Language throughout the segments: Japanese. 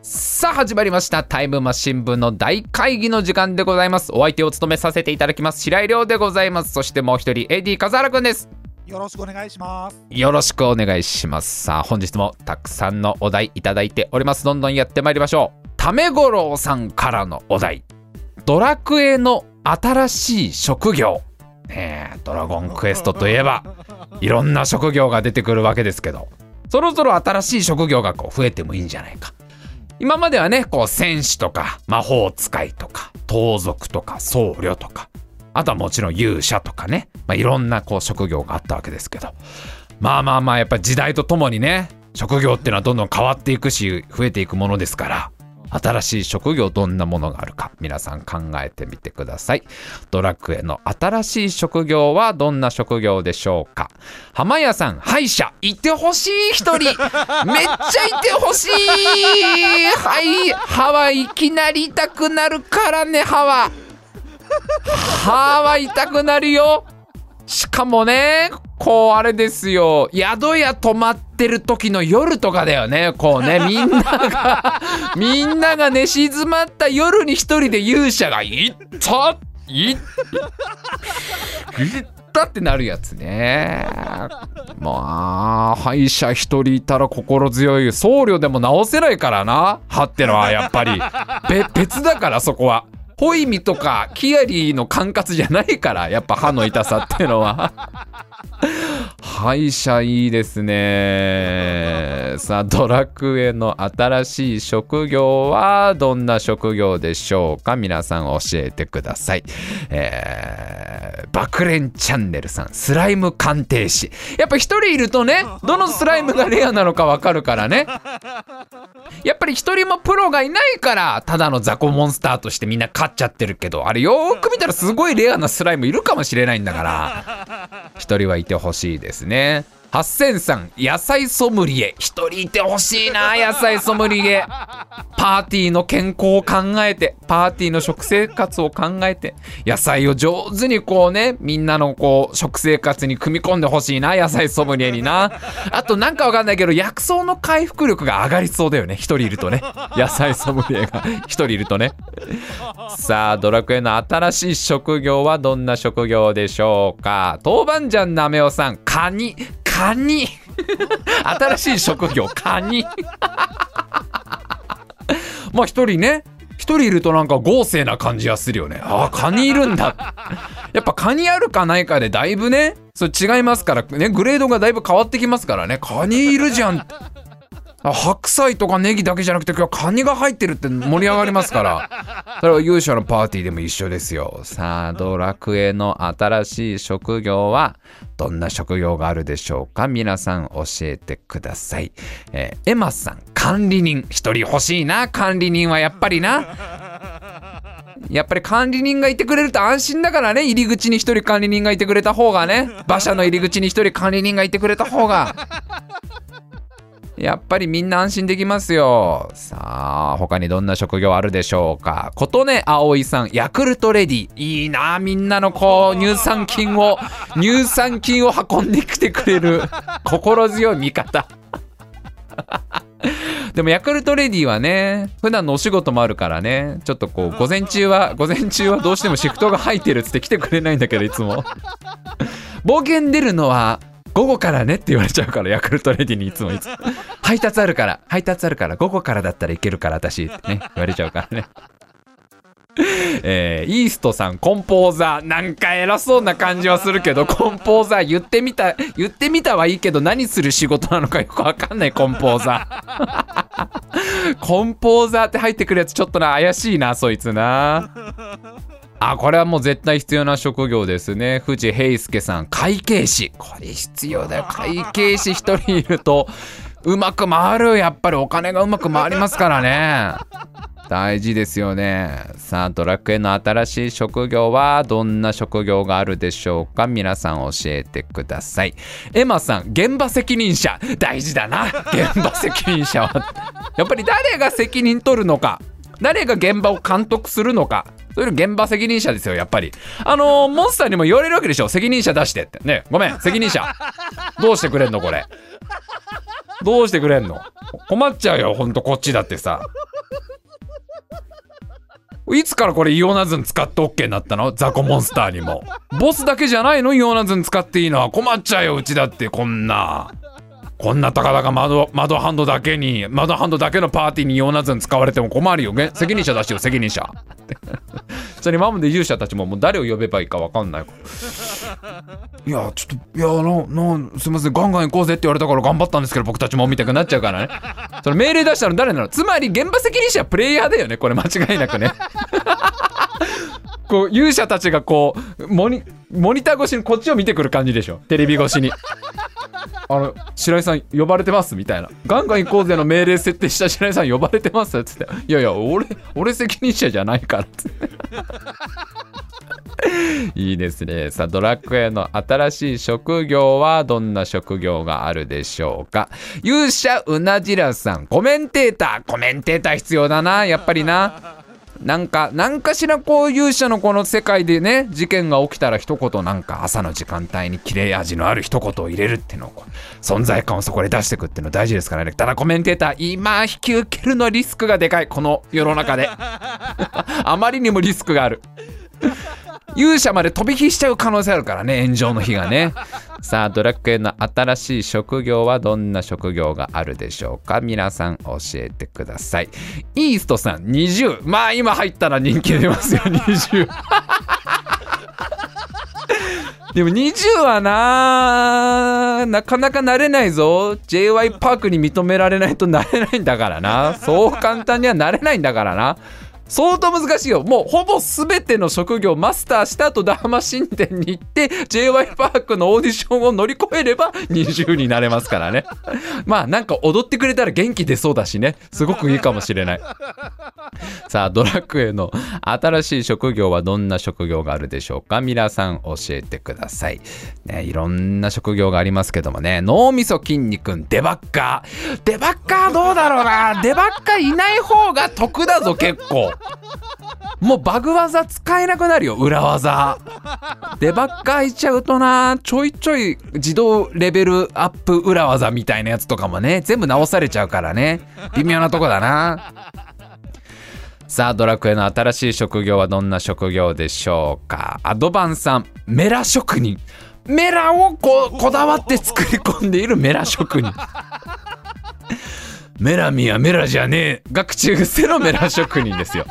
さあ始まりましたタイムマシン部の大会議の時間でございます。お相手を務めさせていただきます白井亮でございます。そしてもう一人 AD 笠原くんです。よろしくお願いします。よろしくお願いします。さあ本日もたくさんのお題いただいております。どんどんやってまいりましょう。ためごろうさんからのお題。ドラクエの新しい職業。ねえドラゴンクエストといえばいろんな職業が出てくるわけですけど。そろそろ新しい職業がこう増えてもいいんじゃないか今まではねこう戦士とか魔法使いとか盗賊とか僧侶とかあとはもちろん勇者とかね、まあ、いろんなこう職業があったわけですけど。まあまあまあやっぱ時代とともにね職業っていうのはどんどん変わっていくし増えていくものですから。新しい職業どんなものがあるか皆さん考えてみてください。ドラクエの新しい職業はどんな職業でしょうか。浜屋さん歯医者いてほしい一人。めっちゃいてほしい。はい歯はいきなり痛くなるからね歯は。歯は痛くなるよ。しかもねこうあれですよ。宿屋泊まってる時の夜とかだよね。こうね。みんながみんなが寝静まった夜に一人で勇者が「いったいった」ってなるやつね。まあ歯医者一人いたら心強い。僧侶でも治せないからな。歯ってのはやっぱり。別だからそこは。ホイミとかキアリーの管轄じゃないからやっぱ歯の痛さっていうのは歯医者いいですね。さあドラクエの新しい職業はどんな職業でしょうか？皆さん教えてください。えー、バクレンチャンネルさんスライム鑑定士。やっぱ一人いるとねどのスライムがレアなのかわかるからね。やっぱり一人もプロがいないからただの雑魚モンスターとしてみんな勝っちゃってるけどあれよーく見たらすごいレアなスライムいるかもしれないんだから。一人はいてほしいですね。8003野菜ソムリエ。一人いてほしいな野菜ソムリエ。パーティーの健康を考えてパーティーの食生活を考えて野菜を上手にこうねみんなのこう食生活に組み込んでほしいな野菜ソムリエにな。あとなんかわかんないけど薬草の回復力が上がりそうだよね一人いるとね。野菜ソムリエが一人いるとね。さあドラクエの新しい職業はどんな職業でしょうか？豆板醤なめおさんカニカニ。新しい職業カニ。まあ一人ね一人いるとなんか豪勢な感じがするよね。ああカニいるんだ。やっぱカニあるかないかでだいぶねそれ違いますからね。グレードがだいぶ変わってきますからね。カニいるじゃん。白菜とかネギだけじゃなくて今日カニが入ってるって盛り上がりますから。それは勇者のパーティーでも一緒ですよ。さあドラクエの新しい職業はどんな職業があるでしょうか？皆さん教えてください、えー、エマさん管理人一人欲しいな。管理人はやっぱりな。やっぱり管理人がいてくれると安心だからね。入り口に一人管理人がいてくれた方がね。馬車の入り口に一人管理人がいてくれた方がやっぱりみんな安心できますよ。さあ、他にどんな職業あるでしょうか。琴音葵さん、ヤクルトレディ。いいなみんなのこう、乳酸菌を、乳酸菌を運んできてくれる、心強い味方。でもヤクルトレディはね、普段のお仕事もあるからね、ちょっとこう、午前中は、午前中はどうしてもシフトが入ってるっつって来てくれないんだけど、いつも。冒険出るのは午後からねって言われちゃうからヤクルトレディにいつもいつも。配達あるから配達あるから午後からだったらいけるから私ってね言われちゃうからね。えー、イーストさんコンポーザーなんか偉そうな感じはするけどコンポーザー言ってみた言ってみたはいいけど何する仕事なのかよくわかんないコンポーザー。コンポーザーって入ってくるやつちょっとな怪しいなそいつな。あ、これはもう絶対必要な職業ですね。藤平介さん、会計士。これ必要だよ。会計士一人いると、うまく回る。やっぱりお金がうまく回りますからね。大事ですよね。さあ、ドラクエの新しい職業はどんな職業があるでしょうか？皆さん教えてください。エマさん、現場責任者。大事だな。現場責任者は。やっぱり誰が責任取るのか。誰が現場を監督するのか。そ現場責任者ですよ、やっぱり。あのー、モンスターにも言われるわけでしょ。責任者出してって。ね、ごめん、責任者。どうしてくれんの、これ。どうしてくれんの困っちゃうよ、ほんと、こっちだってさ。いつからこれイオナズン使って OK になったの？ザコモンスターにも。ボスだけじゃないの？イオナズン使っていいのは困っちゃうよ、うちだって、こんな。こんなたかだか窓窓ハンドだけに窓ハンドだけのパーティーにイオナズン使われても困るよ。ね 責任者出してよ責任者。それ今まで勇者たちももう誰を呼べばいいか分かんない。いやちょっといやななすいませんガンガン行こうぜって言われたから頑張ったんですけど僕たちもみたくなっちゃうからね。それ命令出したの誰なの？つまり現場責任者はプレイヤーだよねこれ間違いなくね。こう勇者たちがこうモニモニター越しにこっちを見てくる感じでしょ。テレビ越しにあの白井さん呼ばれてますみたいな。ガンガン行こうぜの命令設定した白井さん呼ばれてますっつって。いやいや俺俺責任者じゃないから。っつっていいですね。さあドラクエの新しい職業はどんな職業があるでしょうか。勇者うなじらさん。コメンテーター。コメンテーター必要だな。やっぱりな。なんか、なんかしらこう勇者のこの世界でね、事件が起きたら一言なんか朝の時間帯に切れ味のある一言を入れるっていうのを、存在感をそこで出していくっていうの大事ですからね。ただコメンテーター、今引き受けるのリスクがでかい。この世の中で。あまりにもリスクがある。勇者まで飛び火しちゃう可能性あるからね炎上の日がね。さあドラクエの新しい職業はどんな職業があるでしょうか？皆さん教えてください。イーストさん20まあ今入ったら人気出ますよ 20 でも20はななかなかなれないぞ。JY パークに認められないとなれないんだからな。そう簡単にはなれないんだからな。相当難しいよ。もうほぼ全ての職業マスターした後ダーマ神殿に行って JY パークのオーディションを乗り越えれば20になれますからね。まあなんか踊ってくれたら元気出そうだしね。すごくいいかもしれない。さあドラクエの新しい職業はどんな職業があるでしょうか？皆さん教えてください。ねいろんな職業がありますけどもね。脳みそ筋肉デバッカー。デバッカーどうだろうな？デバッカーいない方が得だぞ結構。もうバグ技使えなくなるよ裏技。デバッカーいちゃうとなちょいちょい自動レベルアップ裏技みたいなやつとかもね全部直されちゃうからね。微妙なとこだな。さあドラクエの新しい職業はどんな職業でしょうか。アドバンさんメラ職人。メラをここだわって作り込んでいるメラ職人。メラミはメラじゃねえ。が口癖のメラ職人ですよ。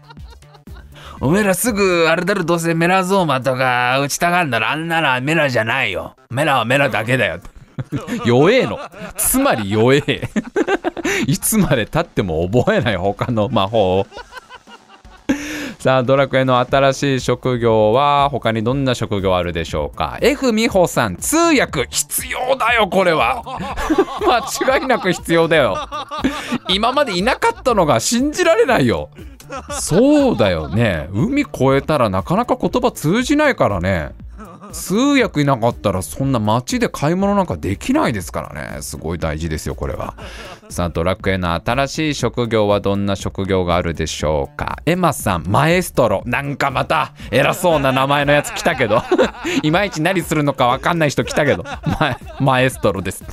おめえらすぐあれだろどうせメラゾーマとか打ちたがるならあんならメラじゃないよ。メラはメラだけだよ。弱えの。つまり弱え。いつまでたっても覚えない他の魔法をさあドラクエの新しい職業は他にどんな職業あるでしょうか？F 美穂さん通訳必要だよこれは。間違いなく必要だよ。今までいなかったのが信じられないよ。そうだよね。海越えたらなかなか言葉通じないからね。通訳いなかったらそんな街で買い物なんかできないですからね。すごい大事ですよこれは。さあドラクエの新しい職業はどんな職業があるでしょうか。エマさんマエストロ。なんかまた偉そうな名前のやつ来たけど。いまいち何するのか分かんない人来たけど。ママエストロです。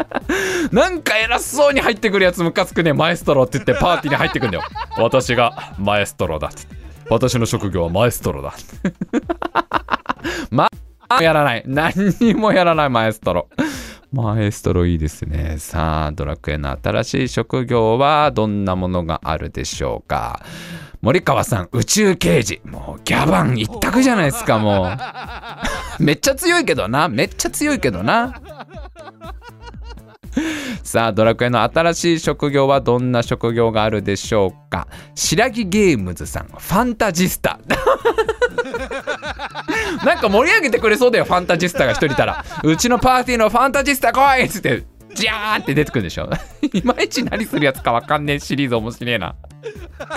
なんか偉そうに入ってくるやつムカつくね。マエストロって言ってパーティーに入ってくんだよ。私がマエストロだって。私の職業はマエストロだ ま、やらない。何にもやらないマエストロ。マエストロいいですね。さあ、ドラクエの新しい職業はどんなものがあるでしょうか。森川さん、宇宙刑事。もうギャバン一択じゃないですか、もう。めっちゃ強いけどな。めっちゃ強いけどな。さあ、ドラクエの新しい職業はどんな職業があるでしょうか？白木ゲームズさん、ファンタジスタ。なんか盛り上げてくれそうだよファンタジスタが一人いたらうちのパーティーのファンタジスタ来いっつってジャーって出てくるでしょ？いまいち何するやつかわかんねえシリーズ面白いな。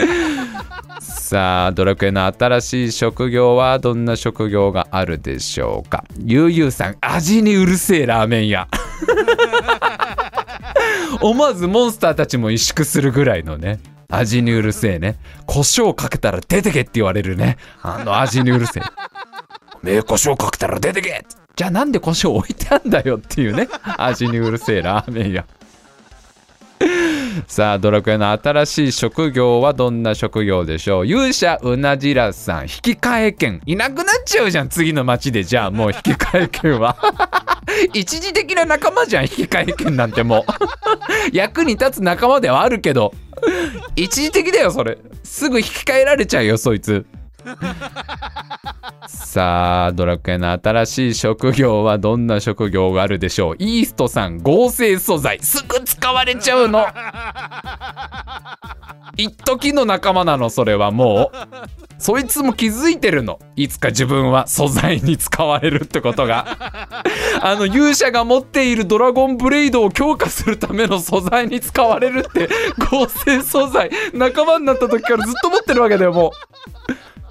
さあドラクエの新しい職業はどんな職業があるでしょうか？ゆうゆうさん味にうるせえラーメン屋。思わずモンスターたちも萎縮するぐらいのね。味にうるせえね。胡椒かけたら出てけって言われるね。あの味にうるせえ。め胡椒かけたら出てけ。じゃあなんで胡椒置いてあんだよっていうね。味にうるせえラーメン屋 さあドラクエの新しい職業はどんな職業でしょう。勇者うなじらさん。引き換え券いなくなっちゃうじゃん次の街で。じゃあもう引き換え券は。一時的な仲間じゃん引き換え券なんてもう。役に立つ仲間ではあるけど。一時的だよそれ。すぐ引き換えられちゃうよそいつさあドラクエの新しい職業はどんな職業があるでしょう？イーストさん合成素材すぐ使われちゃうの。一時の仲間なのそれはもう。そいつも気づいてるの。いつか自分は素材に使われるってことが。あの勇者が持っているドラゴンブレイドを強化するための素材に使われるって合成素材仲間になった時からずっと持ってるわけだよもう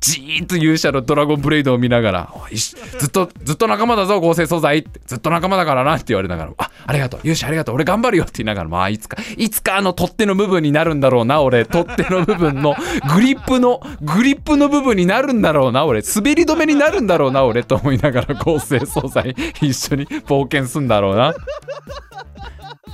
じーっと勇者のドラゴンブレイドを見ながら「ずっとずっと仲間だぞ合成素材」って「ずっと仲間だからな」って言われながら「あありがとう。勇者ありがとう。俺頑張るよ」って言いながらまあいつかいつかあの取っ手の部分になるんだろうな俺。取っ手の部分のグリップのグリップの部分になるんだろうな俺。滑り止めになるんだろうな俺と思いながら合成素材一緒に冒険すんだろうな。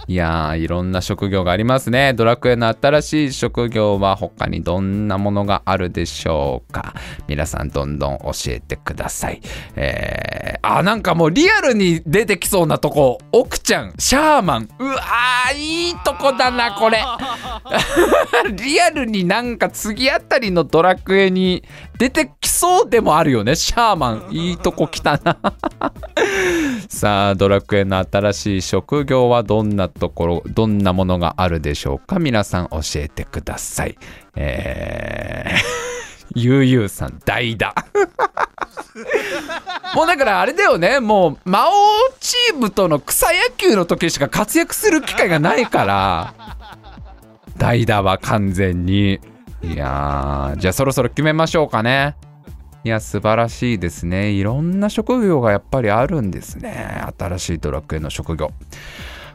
いやーいろんな職業がありますね。ドラクエの新しい職業は他にどんなものがあるでしょうか？皆さんどんどん教えてください。えー、あなんかもうリアルに出てきそうなとこ奥ちゃんシャーマン。うわーいいとこだなこれ。リアルになんか次あたりのドラクエに出てきそうでもあるよね。シャーマンいいとこ来たな。さあドラクエの新しい職業はどんなところどんなものがあるでしょうか？皆さん教えてください。えー ゆうゆうさん代打 もうだからあれだよね。もう魔王チームとの草野球の時しか活躍する機会がないから。代打は完全にいやーじゃあそろそろ決めましょうかね。いや素晴らしいですね。いろんな職業がやっぱりあるんですね。新しいドラクエの職業。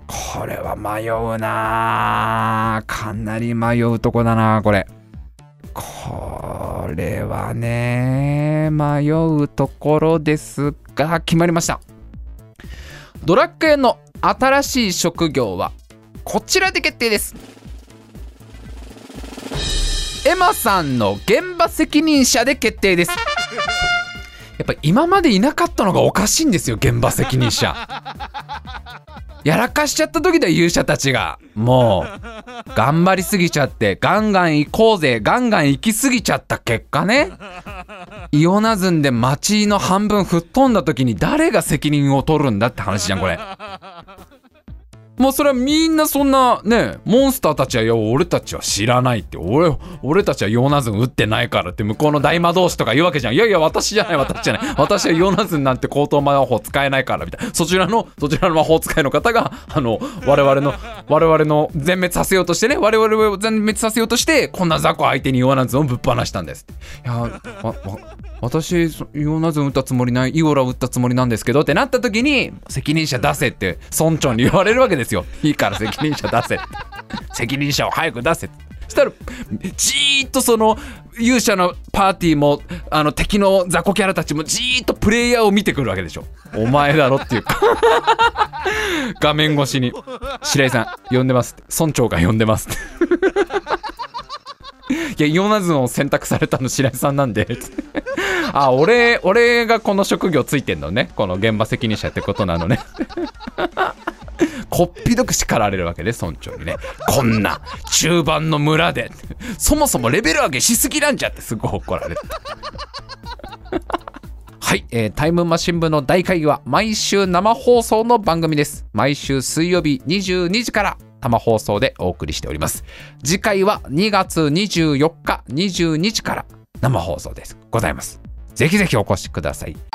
これは迷うなかなり迷うとこだなこれ。これはね迷うところですが決まりました。ドラクエの新しい職業はこちらで決定です。エマさんの現場責任者で決定です。やっぱ今までいなかったのがおかしいんですよ現場責任者。やらかしちゃった時だ勇者たちが。もう頑張りすぎちゃってガンガン行こうぜガンガン行きすぎちゃった結果ね。イオナズンで街の半分吹っ飛んだ時に誰が責任を取るんだって話じゃんこれ。もうそれはみんなそんなねモンスターたちはよ俺たちは知らないって俺俺たちはヨナズン打ってないからって向こうの大魔導士とか言うわけじゃん。いやいや私じゃない私じゃない。私はヨナズンなんて高等魔法使えないからみたいな。そちらの そちらの魔法使いの方があの我々の我々の全滅させようとしてね我々を全滅させようとしてこんな雑魚相手にヨーナズンをぶっ放したんですいやわわ私ヨーナズン打ったつもりないイゴラを打ったつもりなんですけどってなった時に責任者出せって村長に言われるわけですよ。いいから責任者出せ 責任者を早く出せそしたらじーっとその勇者のパーティーもあの敵の雑魚キャラたちもじーっとプレイヤーを見てくるわけでしょ。お前だろっていうか。画面越しに「白井さん呼んでます」って。村長が呼んでますっていやイオナズンを選択されたの白井さんなんで。あ俺俺がこの職業ついてんのね。この現場責任者ってことなのね。こっぴどく叱られるわけで村長にね。こんな中盤の村で。そもそもレベル上げしすぎなんじゃってすごい怒られる はい、えータイムマシン部の大会議は毎週生放送の番組です。毎週水曜日22時から。生放送でお送りしております。次回は2月24日22時から生放送です。ございます。ぜひぜひお越しください。